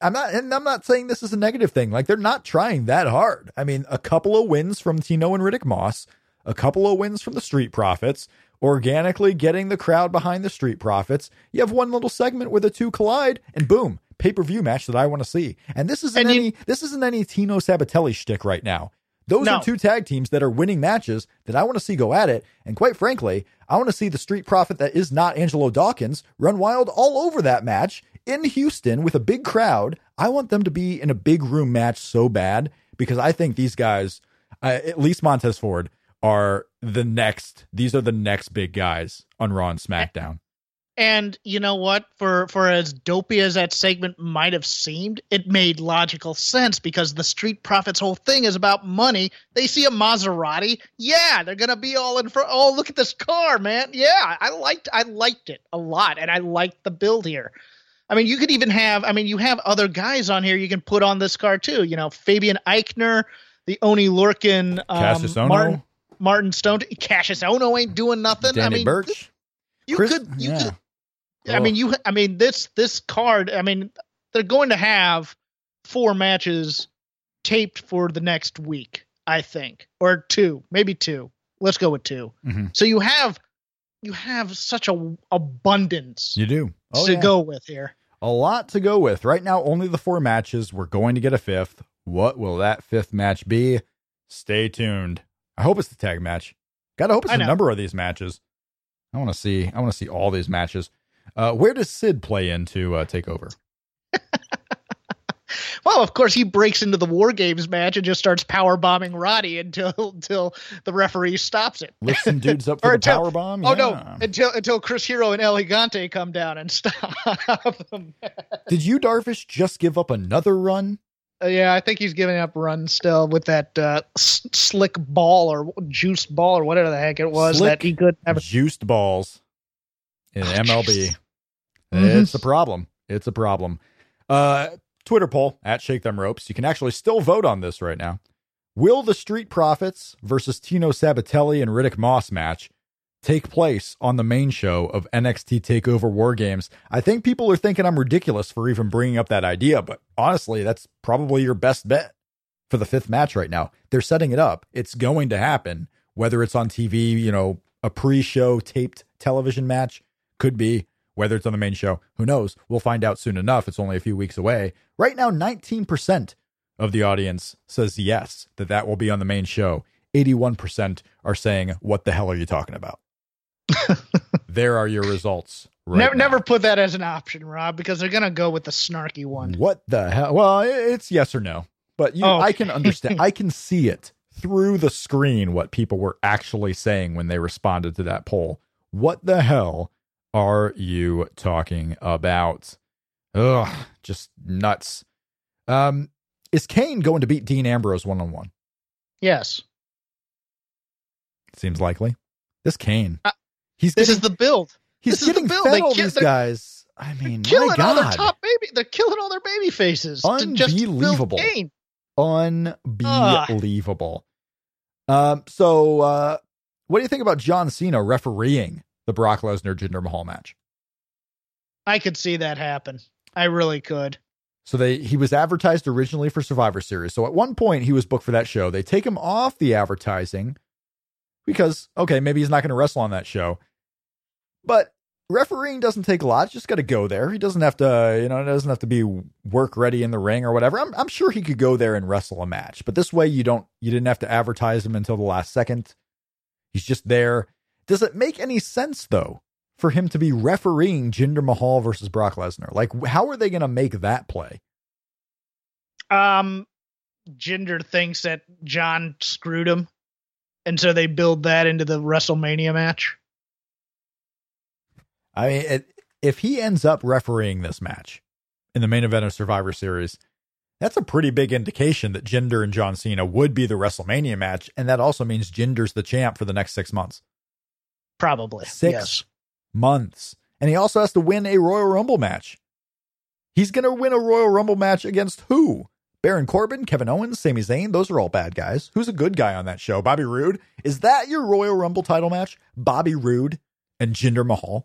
I'm not, and I'm not saying this is a negative thing. Like they're not trying that hard. I mean, a couple of wins from Tino and Riddick Moss, a couple of wins from the Street Profits, organically getting the crowd behind the Street Profits. You have one little segment where the two collide, and boom, pay per view match that I want to see. And this isn't And you- any this isn't any Tino Sabbatelli shtick right now. Those No. are two tag teams that are winning matches that I want to see go at it. And quite frankly, I want to see the Street Profit that is not Angelo Dawkins run wild all over that match in Houston with a big crowd. I want them to be in a big room match so bad because I think these guys, uh, at least Montez Ford, are the next. These are the next big guys on Raw and SmackDown. And you know what? For for as dopey as that segment might have seemed, it made logical sense because the Street Profits whole thing is about money. They see a Maserati, yeah, they're gonna be all in front. Oh, look at this car, man! Yeah, I liked I liked it a lot, and I liked the build here. I mean, you could even have. I mean, you have other guys on here you can put on this car too. You know, Fabian Aichner, the Oney Lorcan, um, Martin Martin Stone, Cassius Ohno ain't doing nothing. Danny I mean, Burch, you Chris- could you yeah. could I mean, you. I mean, this this card. I mean, they're going to have four matches taped for the next week, I think, or two, maybe two. Let's go with 2 Mhm. So you have you have such a abundance You do. Oh, to yeah. go with here. A lot to go with. Right now, only the four matches. We're going to get a fifth. What will that fifth match be? Stay tuned. I hope it's the tag match. Gotta hope it's a number of these matches. I want to see. I want to see all these matches. Uh, where does Sid play into uh, Takeover? Well, of course, he breaks into the War Games match and just starts power bombing Roddy until until the referee stops it. Lift some dudes up Or for the power bomb. Oh Yeah. no! Until until Chris Hero and Elegante come down and stop them. Did Yu Darvish just give up another run? Uh, yeah, I think he's giving up runs still with that uh, s- slick ball or juiced ball or whatever the heck it was Slick that he could have. Juiced balls in Oh, MLB. Mhm. It's a problem. It's a problem. Uh, Twitter poll at Shake Them Ropes. You can actually still vote on this right now. Will the Street Profits versus Tino Sabbatelli and Riddick Moss match take place on the main show of NXT Takeover War Games? I think people are thinking I'm ridiculous for even bringing up that idea, but honestly, that's probably your best bet for the fifth match right now. They're setting it up. It's going to happen, whether it's on TV, you know, a pre show taped television match, could be, whether it's on the main show, who knows? We'll find out soon enough. It's only a few weeks away. Right now, 19% of the audience says yes, that that will be on the main show. 81% are saying, What the hell are you talking about? there are your results. Right never, now. never put that as an option, Rob, because they're gonna go with the snarky one. What the hell? Well, it's yes or no, but you, Oh, I can understand. I can see it through the screen what people were actually saying when they responded to that poll. What the hell are you talking about? Ugh, just nuts. Um, is Kane going to beat Dean Ambrose one on one? Yes, Seems likely. This Kane, Uh, he's this getting, is the build. he's this is the getting build. fed They all these guys. I mean, my Killing all their top baby. They're killing all their baby faces. to just build Unbelievable. Unbelievable. Um, so uh, what do you think about John Cena refereeing the Brock Lesnar Jinder Mahal match? I could see that happen. I really could. So they he was advertised originally for Survivor Series. So at one point he was booked for that show. They take him off the advertising because okay, maybe he's not going to wrestle on that show. But refereeing doesn't take a lot. Just got to go there. He doesn't have to, you know, it doesn't have to be work ready in the ring or whatever. I'm I'm sure he could go there and wrestle a match. But this way you don't you didn't have to advertise him until the last second. He's just there. Does it make any sense though for him to be refereeing Jinder Mahal versus Brock Lesnar? Like how are they going to make that play? Um, Jinder thinks that John screwed him, and so they build that into the WrestleMania match. I mean, it, if he ends up refereeing this match in the main event of Survivor Series, that's a pretty big indication that Jinder and John Cena would be the WrestleMania match, and that also means Jinder's the champ for the next six months. Probably. Six Yes. months, and he also has to win a Royal Rumble match. He's going to win a Royal Rumble match against who? Baron Corbin, Kevin Owens, Sami Zayn. Those are all bad guys. Who's a good guy on that show? Bobby Roode. Is that your Royal Rumble title match? Bobby Roode and Jinder Mahal.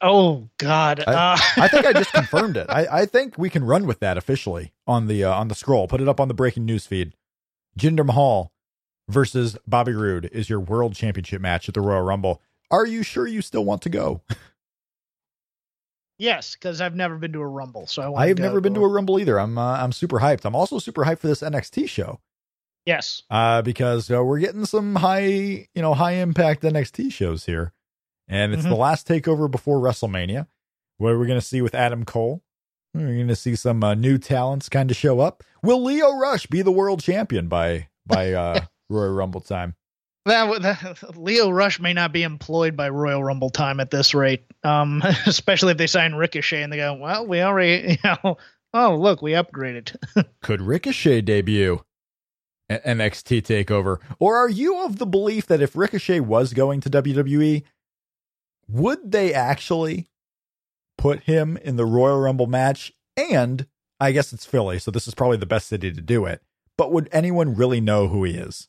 Oh God. I- uh, I think I just confirmed it. I, I think we can run with that officially on the uh, on the scroll. Put it up on the breaking news feed. Jinder Mahal versus Bobby Roode is your world championship match at the Royal Rumble. Are you sure you still want to go? yes, because I've never been to a Rumble, so I want. I have never been to a Rumble either. I'm uh, I'm super hyped. I'm also super hyped for this NXT show Yes. uh, because uh, we're getting some high you know high impact NXT shows here, and it's Mhm. the last takeover before WrestleMania. What are we're going to see with Adam Cole. We're going to see some uh, new talents kind of show up. Will Lio Rush be the world champion by by uh, Royal Rumble time? That, that Lio Rush may not be employed by Royal Rumble time at this rate. Um, especially if they sign Ricochet and they go, well, we already, you know, oh look, we upgraded. Could Ricochet debut at NXT Takeover, or are you of the belief that if Ricochet was going to WWE, would they actually put him in the Royal Rumble match? And I guess it's Philly, so this is probably the best city to do it. But would anyone really know who he is?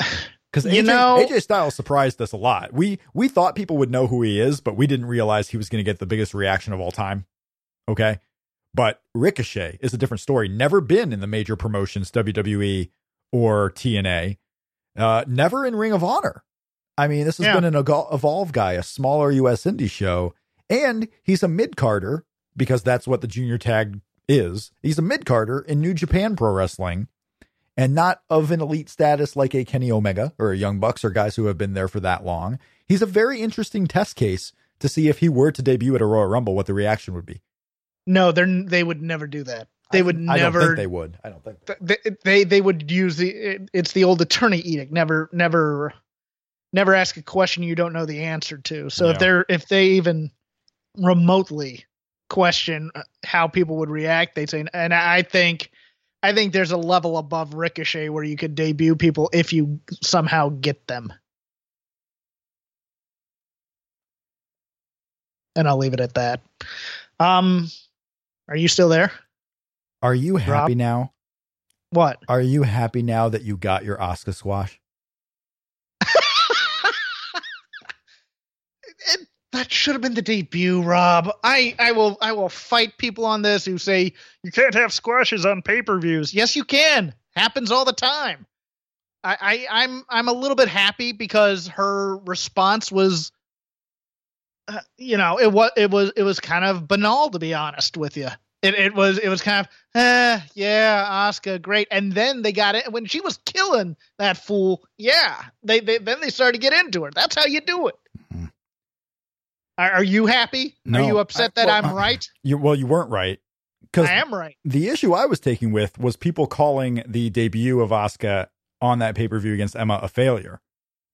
Because You AJ, know- AJ Styles surprised us a lot. We we thought people would know who he is, but we didn't realize he was going to get the biggest reaction of all time. Okay. But Ricochet is a different story. Never been in the major promotions, WWE or TNA. Uh, never in Ring of Honor. I mean, this has Yeah. been an Evol- Evolve guy, a smaller US indie show, and he's a mid carder because that's what the junior tag is. He's a mid carder in New Japan Pro Wrestling and not of an elite status like a Kenny Omega or a Young Bucks or guys who have been there for that long. He's a very interesting test case to see if he were to debut at a Royal Rumble, what the reaction would be. No, they're they would never do that. They I- would I never. don't think they would. I don't think. they, they they would use the it- it's the old attorney edict never never never ask a question you don't know the answer to so Yeah. if they're if they even remotely question uh, how people would react they'd say and i think i think there's a level above ricochet where you could debut people if you somehow get them and i'll leave it at that um are you still there Are you happy Rob? now? what Are you happy now that you got your Oscar squash? It- that should have been the debut, Rob. I, I will I will fight people on this who say you can't have squashes on pay per views. Yes, you can. Happens all the time. I, I I'm I'm a little bit happy because her response was, uh, you know, it was it was it was kind of banal to be honest with you. It it was it was kind of, eh, yeah, Oscar, great. And then they got it when she was killing that fool. Yeah, they, they then they started to get into her. That's how you do it. Mhm. Are, are you happy? No, are you upset I- that well, I'm uh, right? You well, you weren't right because I am right. the issue I was taking with was people calling the debut of Asuka on that pay per view against Emma a failure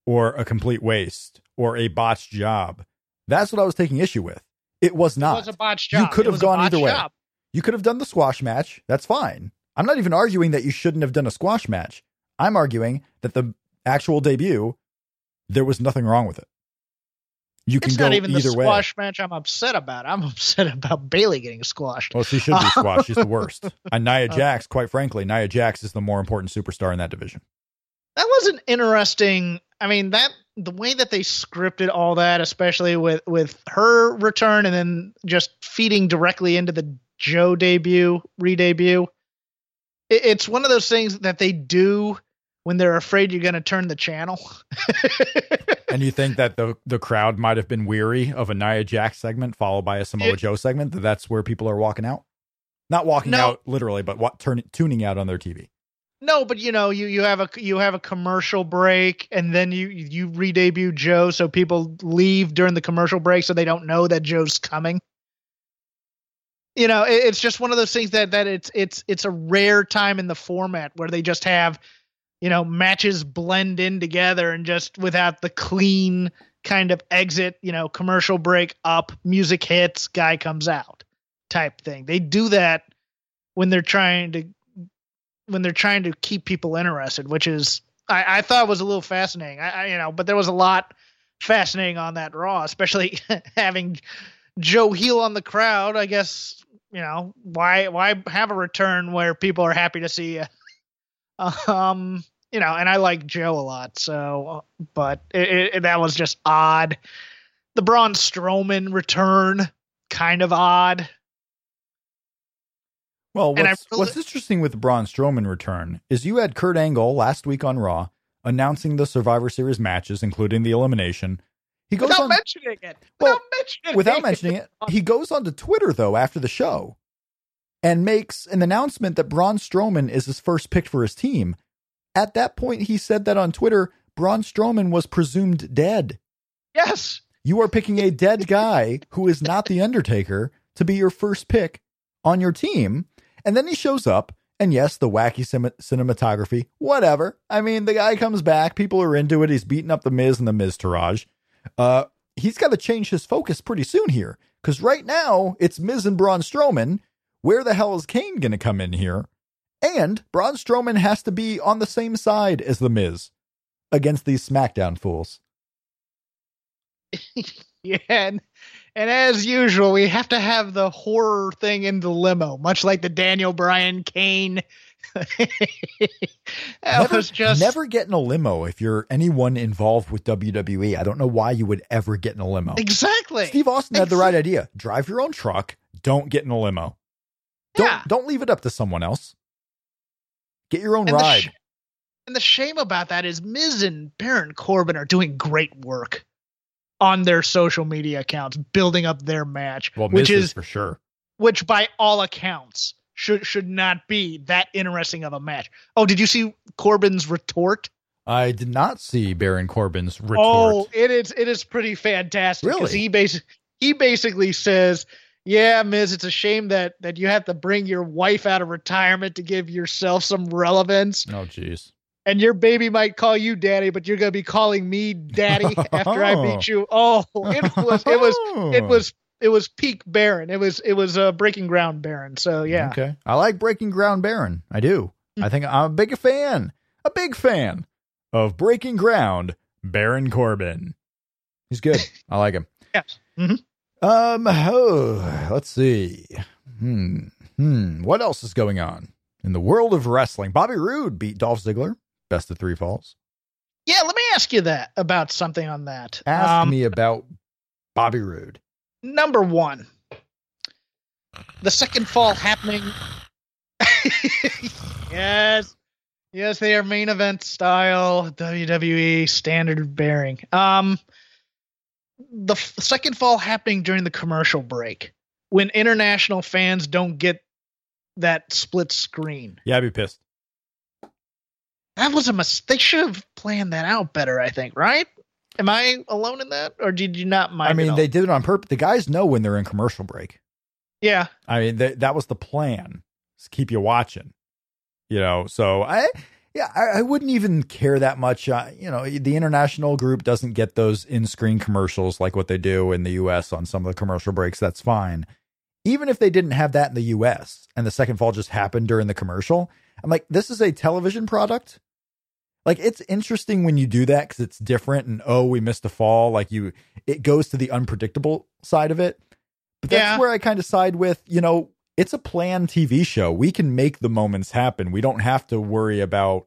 or a complete waste or a botched job. That's what I was taking issue with. It was not. It not. was a botched job. You could It have gone either way. job. You could have done the squash match. That's fine. I'm not even arguing that you shouldn't have done a squash match. I'm arguing that the actual debut, there was nothing wrong with it. You can It's go not even the either way. squash match I'm upset about. I'm upset about Bayley getting squashed. Well, she should be squashed. She's the worst. And Nia Uh, Jax, quite frankly, Nia Jax is the more important superstar in that division. that was an interesting i mean that the way that they scripted all that especially with with her return and then just feeding directly into the joe debut re-debut it, it's one of those things that they do when they're afraid you're going to turn the channel And you think that the the crowd might have been weary of a Nia Jax segment followed by a Samoa It- Joe segment? That that's where people are walking out, not walking No. out literally, but what turn, tuning out on their TV. no but you know you you have a you have a commercial break and then you you re-debut joe so people leave during the commercial break so they don't know that joe's coming you know it, it's just one of those things that that it's it's it's a rare time in the format where they just have you know matches blend in together and just without the clean kind of exit you know commercial break up music hits guy comes out type thing. They do that when they're trying to when they're trying to keep people interested which is i, I thought was a little fascinating. I, I you know but there was a lot fascinating on that raw especially having joe heel on the crowd i guess you know why why have a return where people are happy to see you um you know and i like joe a lot so but it, it, that was just odd the braun strowman return kind of odd Well, what's, really- what's interesting with the Braun Strowman return is you had Kurt Angle last week on Raw announcing the Survivor Series matches, including the elimination. He goes without on mentioning it Well, without mentioning without it. mentioning it. He goes onto Twitter though after the show and makes an announcement that Braun Strowman is his first pick for his team. At that point, he said that on Twitter, Braun Strowman was presumed dead. yes You are picking a dead guy who is not the Undertaker to be your first pick on your team. And then he shows up, and yes, the wacky cin- cinematography, whatever. I mean, the guy comes back, people are into it. He's beating up the Miz and the Miztourage. Uh, he's got to change his focus pretty soon here because right now it's Miz and Braun Strowman. Where the hell is Kane going to come in here? And Braun Strowman has to be on the same side as the Miz against these SmackDown fools. Yeah, and, and as usual, we have to have the horror thing in the limo, much like the Daniel Bryan Kane. that never, was just never get in a limo if you're anyone involved with WWE. I don't know why you would ever get in a limo. exactly. Steve Austin had the right idea. Drive your own truck. don't get in a limo. Don't Yeah. don't leave it up to someone else. Get your own And the ride. sh- and the shame about that is Miz and Baron Corbin are doing great work on their social media accounts, building up their match, well, which is for sure. which by all accounts should should not be that interesting of a match. Oh, did you see Corbin's retort? I did not see Baron Corbin's oh, retort. Oh, it is it is pretty fantastic Really? he basi- he basically says, "Yeah, Miz, it's a shame that that you have to bring your wife out of retirement to give yourself some relevance, Oh, jeez. and your baby might call you daddy, but you're gonna be calling me daddy after I beat you." Oh, it was it was it was it was peak Baron. It was it was uh, breaking ground Baron. So yeah, Okay. I like Breaking Ground Baron. I do. I think I'm a big fan, a big fan of Breaking Ground Baron Corbin. He's good. I like him. yes. hmm Um, oh, let's see. Hmm. Hmm. What else is going on in the world of wrestling? Bobby Roode beat Dolph Ziggler. Best of three falls. Yeah, let me ask you that about something on that. Ask Um, me about Bobby Roode. number one, the second fall happening. yes, yes, they are main event style WWE standard bearing. Um, the f- second fall happening during the commercial break when international fans don't get that split screen. Yeah, I'd be pissed. That was a mistake. They should have planned that out better. I think, right? Am I alone in that, or did you not mind? I mean, they did it on purpose. The guys know when they're in commercial break. yeah. I mean, th- that was the plan. Is keep you watching. You know, so I, yeah, I, I wouldn't even care that much. Uh, you know, the international group doesn't get those in-screen commercials like what they do in the U.S. on some of the commercial breaks. That's fine. Even if they didn't have that in the U.S. and the second fall just happened during the commercial, I'm like, this is a television product. Like it's interesting when you do that because it's different and oh, we missed a fall. Like you, it goes to the unpredictable side of it. But that's Yeah. where I kind of side with, you know, it's a planned TV show. We can make the moments happen. We don't have to worry about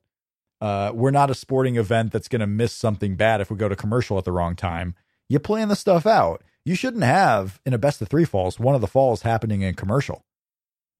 uh we're not a sporting event that's going to miss something bad if we go to commercial at the wrong time. You plan the stuff out. You shouldn't have in a best of 3 falls one of the falls happening in commercial.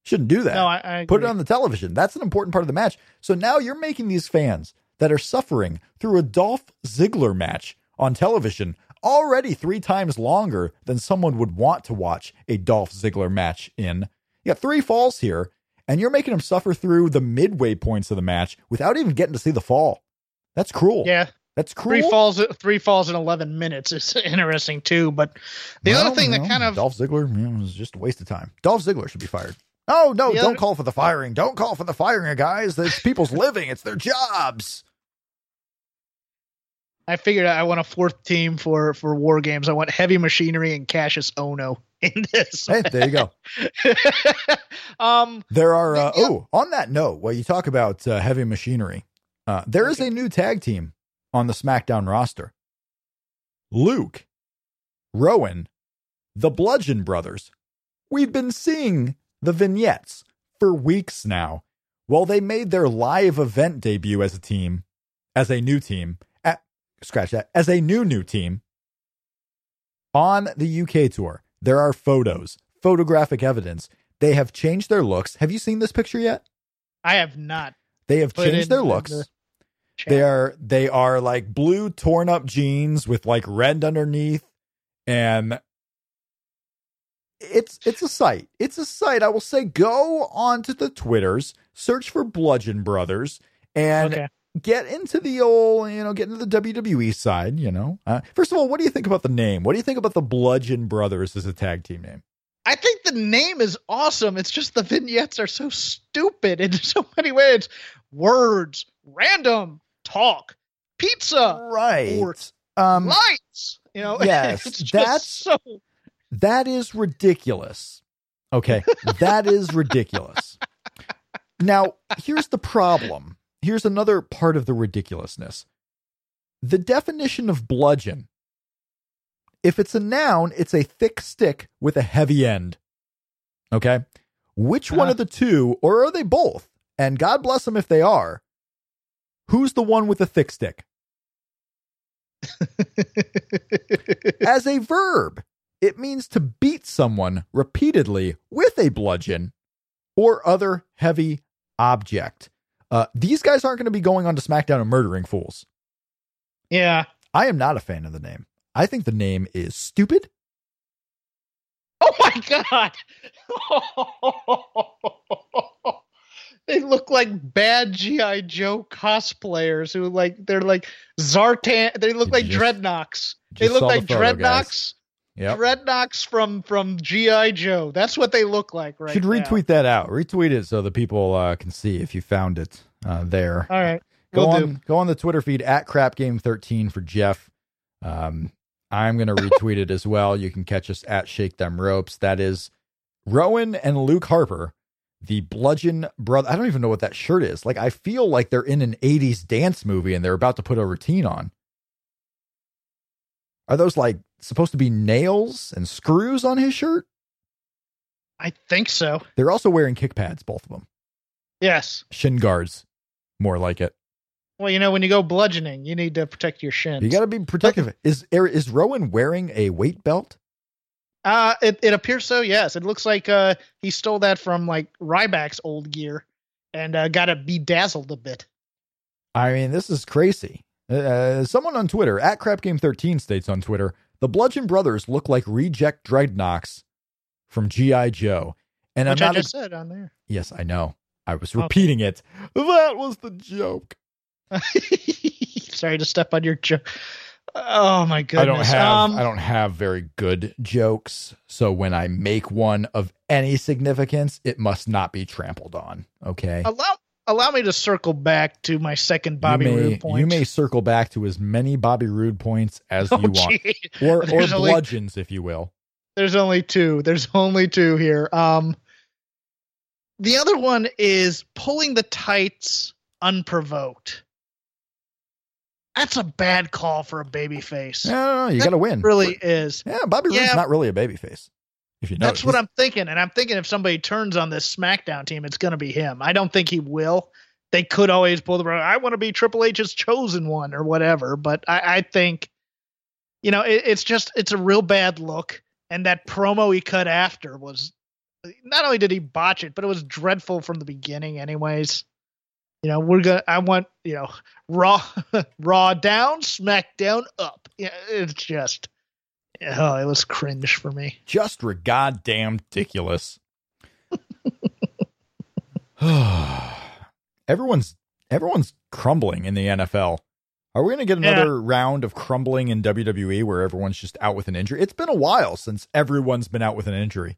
Shouldn't do that No, I, I put it on the television. That's an important part of the match. So now you're making these fans that are suffering through a Dolph Ziggler match on television already three times longer than someone would want to watch a Dolph Ziggler match in. You got three falls here, and you're making them suffer through the midway points of the match without even getting to see the fall. That's cruel. Yeah, That's cruel. three falls, three falls in eleven minutes is interesting too. But the Well, other thing that know, kind of Dolph Ziggler you know, was just a waste of time. Dolph Ziggler should be fired. Oh no! Don't call for the firing. Don't call for the firing, guys. It's people's living. It's their jobs. I figured I want a fourth team for for war games. I want heavy machinery and Cassius Ohno in this. Hey, there you go. um, There are. Uh, Yeah. Oh, on that note, while you talk about uh, heavy machinery, uh, there is a new tag team on the SmackDown roster. Luke, Rowan, the Bludgeon Brothers. We've been seeing the vignettes for weeks now. Well, they made their live event debut as a team, as a new team. At, scratch that. As a new new team on the UK tour. There are photos, photographic evidence. They have changed their looks. Have you seen this picture yet? I have not. They have changed their looks. the. They are they are like blue torn up jeans with like red underneath and it's it's a sight. It's a sight. I will say go onto the Twitters, search for Bludgeon Brothers and okay. Get into the old, you know, get into the WWE side, you know. Uh, first of all, what do you think about the name? What do you think about the Bludgeon Brothers as a tag team name? I think the name is awesome. It's just the vignettes are so stupid in so many ways. Words, random, talk, pizza, Right. or Um lights. You know, yes, that's- so. That is ridiculous. Okay. That is ridiculous. Now, here's the problem. Here's another part of the ridiculousness. The definition of bludgeon. If it's a noun, it's a thick stick with a heavy end. Okay. Which one Uh-huh. of the two, or are they both? And God bless them if they are. Who's the one with the thick stick? As a verb, it means to beat someone repeatedly with a bludgeon or other heavy object. Uh, these guys aren't going to be going on to SmackDown and murdering fools. Yeah. I am not a fan of the name. I think the name is stupid. Oh my god. they look like bad GI Joe cosplayers who like they're like Zartan. They look You like just- Dreadnoks. They look the like photo, guys. Yep. Dreadnoks from from GI Joe. That's what they look like right Should now. retweet that out. Retweet it so the people uh, can see if you found it uh, there. All right. Go Will on, do. go on the Twitter feed at Crap Game Thirteen for Jeff. Um, I'm going to retweet it as well. You can catch us at Shake Them Ropes. That is Rowan and Luke Harper, the Bludgeon brother. I don't even know what that shirt is. Like, I feel like they're in an 80s dance movie and they're about to put a routine on. Are those like supposed to be nails and screws on his shirt? I think so. They're also wearing kick pads, both of them. Yes. Shin guards, more like it. Well, you know, when you go bludgeoning, you need to protect your shins. You got to be protective. Is is Rowan wearing a weight belt? Uh, it, it appears so. Yes, it looks like uh he stole that from like Ryback's old gear, and uh, got it bedazzled a bit. I mean, this is crazy. Uh, someone on Twitter at CrapGame13 states on Twitter, the Bludgeon Brothers look like reject Dreadnoks from GI Joe, and Which I'm not I just said on there. yes, I know. I was Okay. repeating it. That was the joke. Sorry to step on your joke. Oh my goodness. I don't have. Um, I don't have very good jokes, so when I make one of any significance, it must not be trampled on. Okay. allow allow me to circle back to my second Bobby may, Roode point. You may circle back to as many Bobby Roode points as Oh, you want, gee. or or only- bludgeons, if you will. There's only two. There's only two here. Um, the other one is pulling the tights unprovoked. That's a bad call for a baby face. No, no, no, you got to win. really is. Yeah, Bobby Roode's Yeah. not really a babyface. If you know, That's what I'm thinking. And I'm thinking if somebody turns on this SmackDown team, it's going to be him. I don't think he will. They could always pull the I want to be Triple H's chosen one or whatever. But I, I think, you know, it, it's just, it's a real bad look. And that promo he cut after was not only did he botch it, but it was dreadful from the beginning, anyways. You know, we're gonna. I want you know, raw, raw down, SmackDown up. Yeah, it's just, oh, it was cringe for me. just goddamn ridiculous. everyone's everyone's crumbling in the NFL. Are we going to get Yeah. another round of crumbling in WWE where everyone's just out with an injury? It's been a while since everyone's been out with an injury.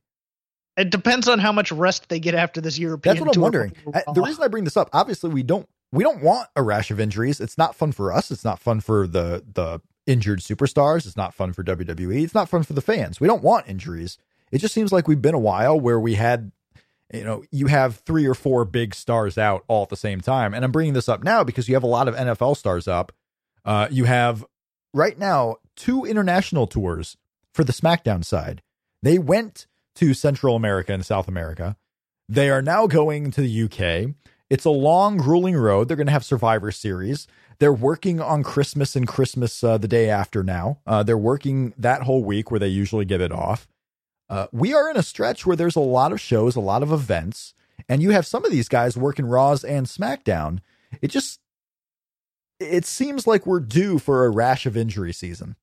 It depends on how much rest they get after this European. That's what I'm wondering. The reason I bring this up, obviously, we don't we don't want a rash of injuries. It's not fun for us. It's not fun for the the injured superstars. It's not fun for WWE. It's not fun for the fans. We don't want injuries. It just seems like we've been a while where we had, you know, you have three or four big stars out all at the same time. And I'm bringing this up now because you have a lot of NFL stars up. Uh, you have right now two international tours for the SmackDown side. They went to Central America and South America. They are now going to the UK. It's a long, grueling road. They're going to have Survivor Series. They're working on Christmas and Christmas uh, the day after now. Uh, they're working that whole week where they usually get it off. Uh, we are in a stretch where there's a lot of shows, a lot of events, and you have some of these guys working Raws and SmackDown. It just it seems like we're due for a rash of injury season.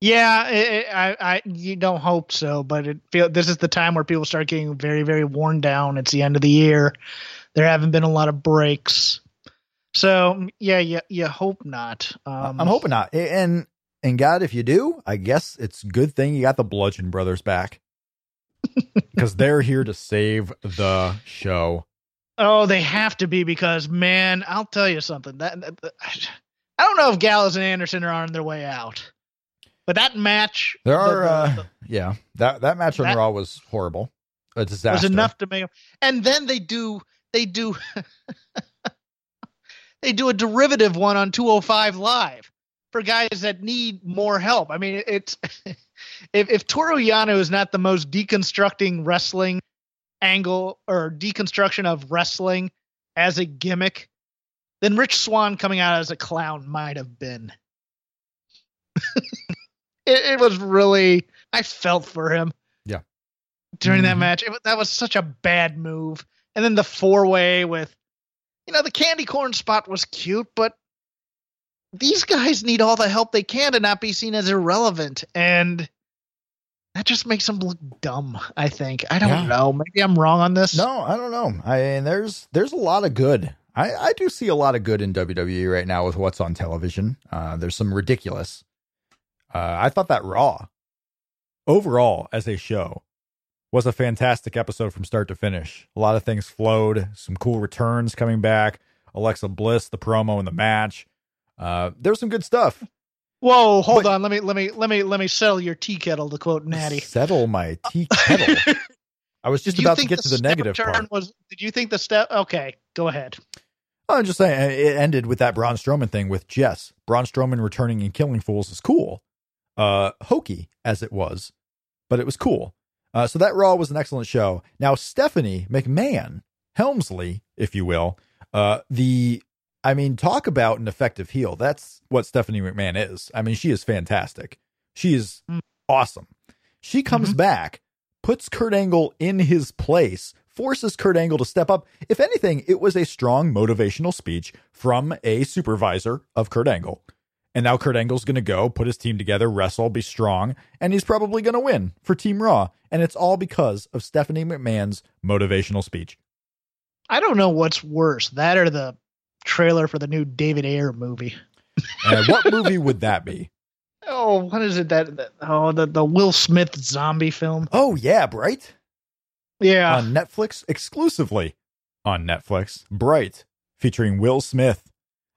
Yeah, it, it- I, I, you don't hope so, but it feel this is the time where people start getting very, very worn down. It's the end of the year. There haven't been a lot of breaks, so yeah, you, you hope not. Um, I'm hoping not. And and God, if you do, I guess it's good thing you got the Bludgeon Brothers back because they're here to save the show. Oh, they have to be because man, I'll tell you something. That, that- I don't know if Gallows and Anderson are on their way out, but that match There are, the- uh, the- yeah, that that match on That- Raw was horrible, a disaster. was enough to make. And then they do they do they do a derivative one on 205 live for guys that need more help. I mean, it's if if Toru Yano is not the most deconstructing wrestling angle or deconstruction of wrestling as a gimmick, then Rich Swann coming out as a clown might have been. it, it was really I felt for him. Yeah. During that Mhm. match, it, that was such a bad move. And then the four way with, you know, the candy corn spot was cute, but these guys need all the help they can to not be seen as irrelevant. And that just makes them look dumb, I think. I don't Yeah. know. Maybe I'm wrong on this. No, I don't know. I mean, there's there's a lot of good. I I do see a lot of good in WWE right now with what's on television. Uh, there's some ridiculous. Uh, I thought that Raw, overall as a show, was a fantastic episode from start to finish. A lot of things flowed. Some cool returns coming back. Alexa Bliss, the promo in the match. Uh, there's some good stuff. Whoa, hold But- on. Let me let me let me let me settle your tea kettle to quote Natty. Settle my tea kettle. I was just about to get to the negative turn part. Was did you think the step? Okay, go ahead. I'm just saying it ended with that Braun Strowman thing with Jess. Braun Strowman returning and killing fools is cool. Uh hokey as it was, but it was cool. Uh so that Raw was an excellent show. Now Stephanie McMahon, Helmsley, if you will, uh the I mean, talk about an effective heel. That's what Stephanie McMahon is. I mean, she is fantastic. She is Mm. awesome. She comes back, puts Kurt Angle in his place, forces Kurt Angle to step up. If anything, it was a strong motivational speech from a supervisor of Kurt Angle. And now Kurt Angle's going to go put his team together, wrestle, be strong, and he's probably going to win for Team Raw. And it's all because of Stephanie McMahon's motivational speech. I don't know what's worse, that or the trailer for the new David Ayer movie. And what movie would that be? Oh, what is it that? that oh, the the Will Smith zombie film. Oh, yeah, Bright Yeah, on Netflix exclusively on Netflix. Bright featuring Will Smith.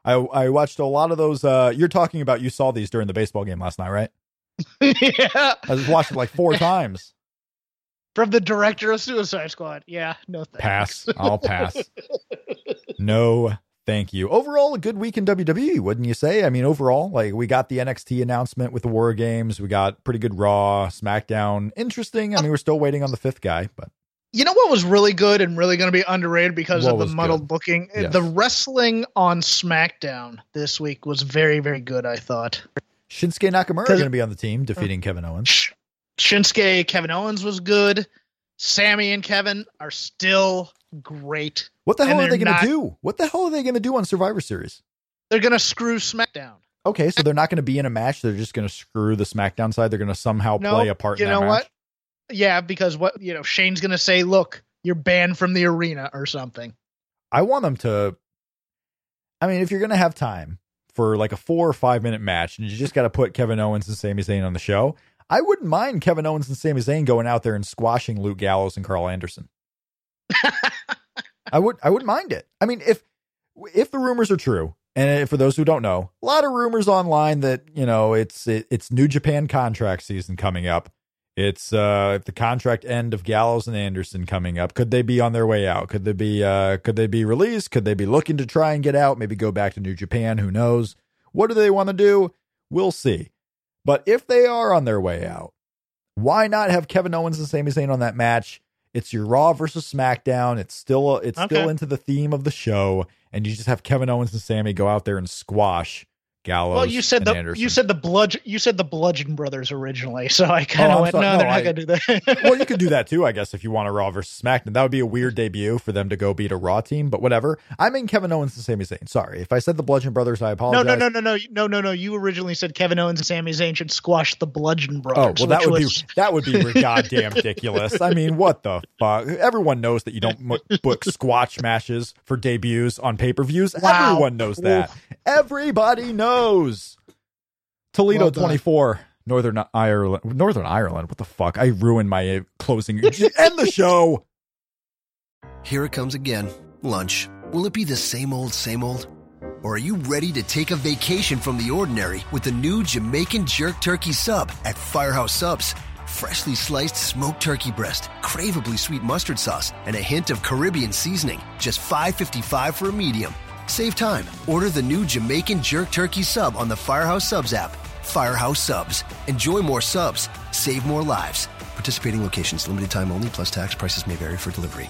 I I watched a lot of those. Uh, you're talking about you saw these during the baseball game last night, right? yeah. I just watched it like four times. From the director of Suicide Squad. Yeah, no thanks. Pass. I'll pass. No, thank you. Overall, a good week in WWE, wouldn't you say? I mean, overall, like we got the NXT announcement with the War Games. We got pretty good Raw, SmackDown. Interesting. I mean, we're still waiting on the fifth guy, but You know what was really good and really going to be underrated because What of the muddled good? booking? Uh, yes. The wrestling on SmackDown this week was very, very good, I thought. Shinsuke Nakamura going to be on the team defeating Kevin Owens. Sh- Shinsuke, Kevin Owens was good. Sami and Kevin are still great. What the hell are they're going to do? What the hell are they going to do on Survivor Series? They're going to screw SmackDown. Okay, so they're not going to be in a match. They're just going to screw the SmackDown side. They're going to somehow No, play a part you know what? Yeah, because what, you know, Shane's going to say, look, you're banned from the arena or something. I want them to. I mean, if you're going to have time for like a four or five minute match and you just got to put Kevin Owens and Sami Zayn on the show, I wouldn't mind Kevin Owens and Sami Zayn going out there and squashing Luke Gallows and Karl Anderson. I would I wouldn't mind it. I mean, if if the rumors are true, and for those who don't know, a lot of rumors online that you know it's it, it's New Japan contract season coming up. It's uh the contract end of Gallows and Anderson coming up. Could they be on their way out? Could they be uh could they be released? Could they be looking to try and get out? Maybe go back to New Japan? Who knows? What do they want to do? We'll see. But if they are on their way out, why not have Kevin Owens and Sami Zayn on that match? It's your Raw versus SmackDown. It's still it's still into the theme of the show, and you just have Kevin Owens and Sami go out there and squash Gallows. Well, you said the Anderson. you said the bludgeon you said the Bludgeon Brothers originally, so I kind of oh, I'm went, sorry. no, No, they're not gonna do that. well, you could do that too, I guess, if you want a Raw versus SmackDown. That would be a weird debut for them to go beat a Raw team, but whatever. I mean Kevin Owens and Sami Zayn. Sorry if I said the Bludgeon Brothers. I apologize. no, no, no, no, no, no, no. no. You originally said Kevin Owens and Sami Zayn should squash the Bludgeon Brothers. Oh well, that would was, be that would be goddamn ridiculous. I mean, what the fuck? Everyone knows that you don't book squash matches for debuts on pay per views. Wow. Everyone knows that. Everybody knows. Toledo Well twenty four, Northern Ireland. Northern Ireland. What the fuck? I ruined my uh, closing. End the show. Here it comes again. Lunch. Will it be the same old, same old? Or are you ready to take a vacation from the ordinary with the new Jamaican Jerk Turkey Sub at Firehouse Subs? Freshly sliced smoked turkey breast, craveably sweet mustard sauce, and a hint of Caribbean seasoning. Just $5.55 for a medium. Save time. Order the new Jamaican Jerk Turkey Sub on the Firehouse Subs app. Firehouse Subs. Enjoy more subs. Save more lives. Participating locations, limited time only, plus tax. Prices may vary for delivery.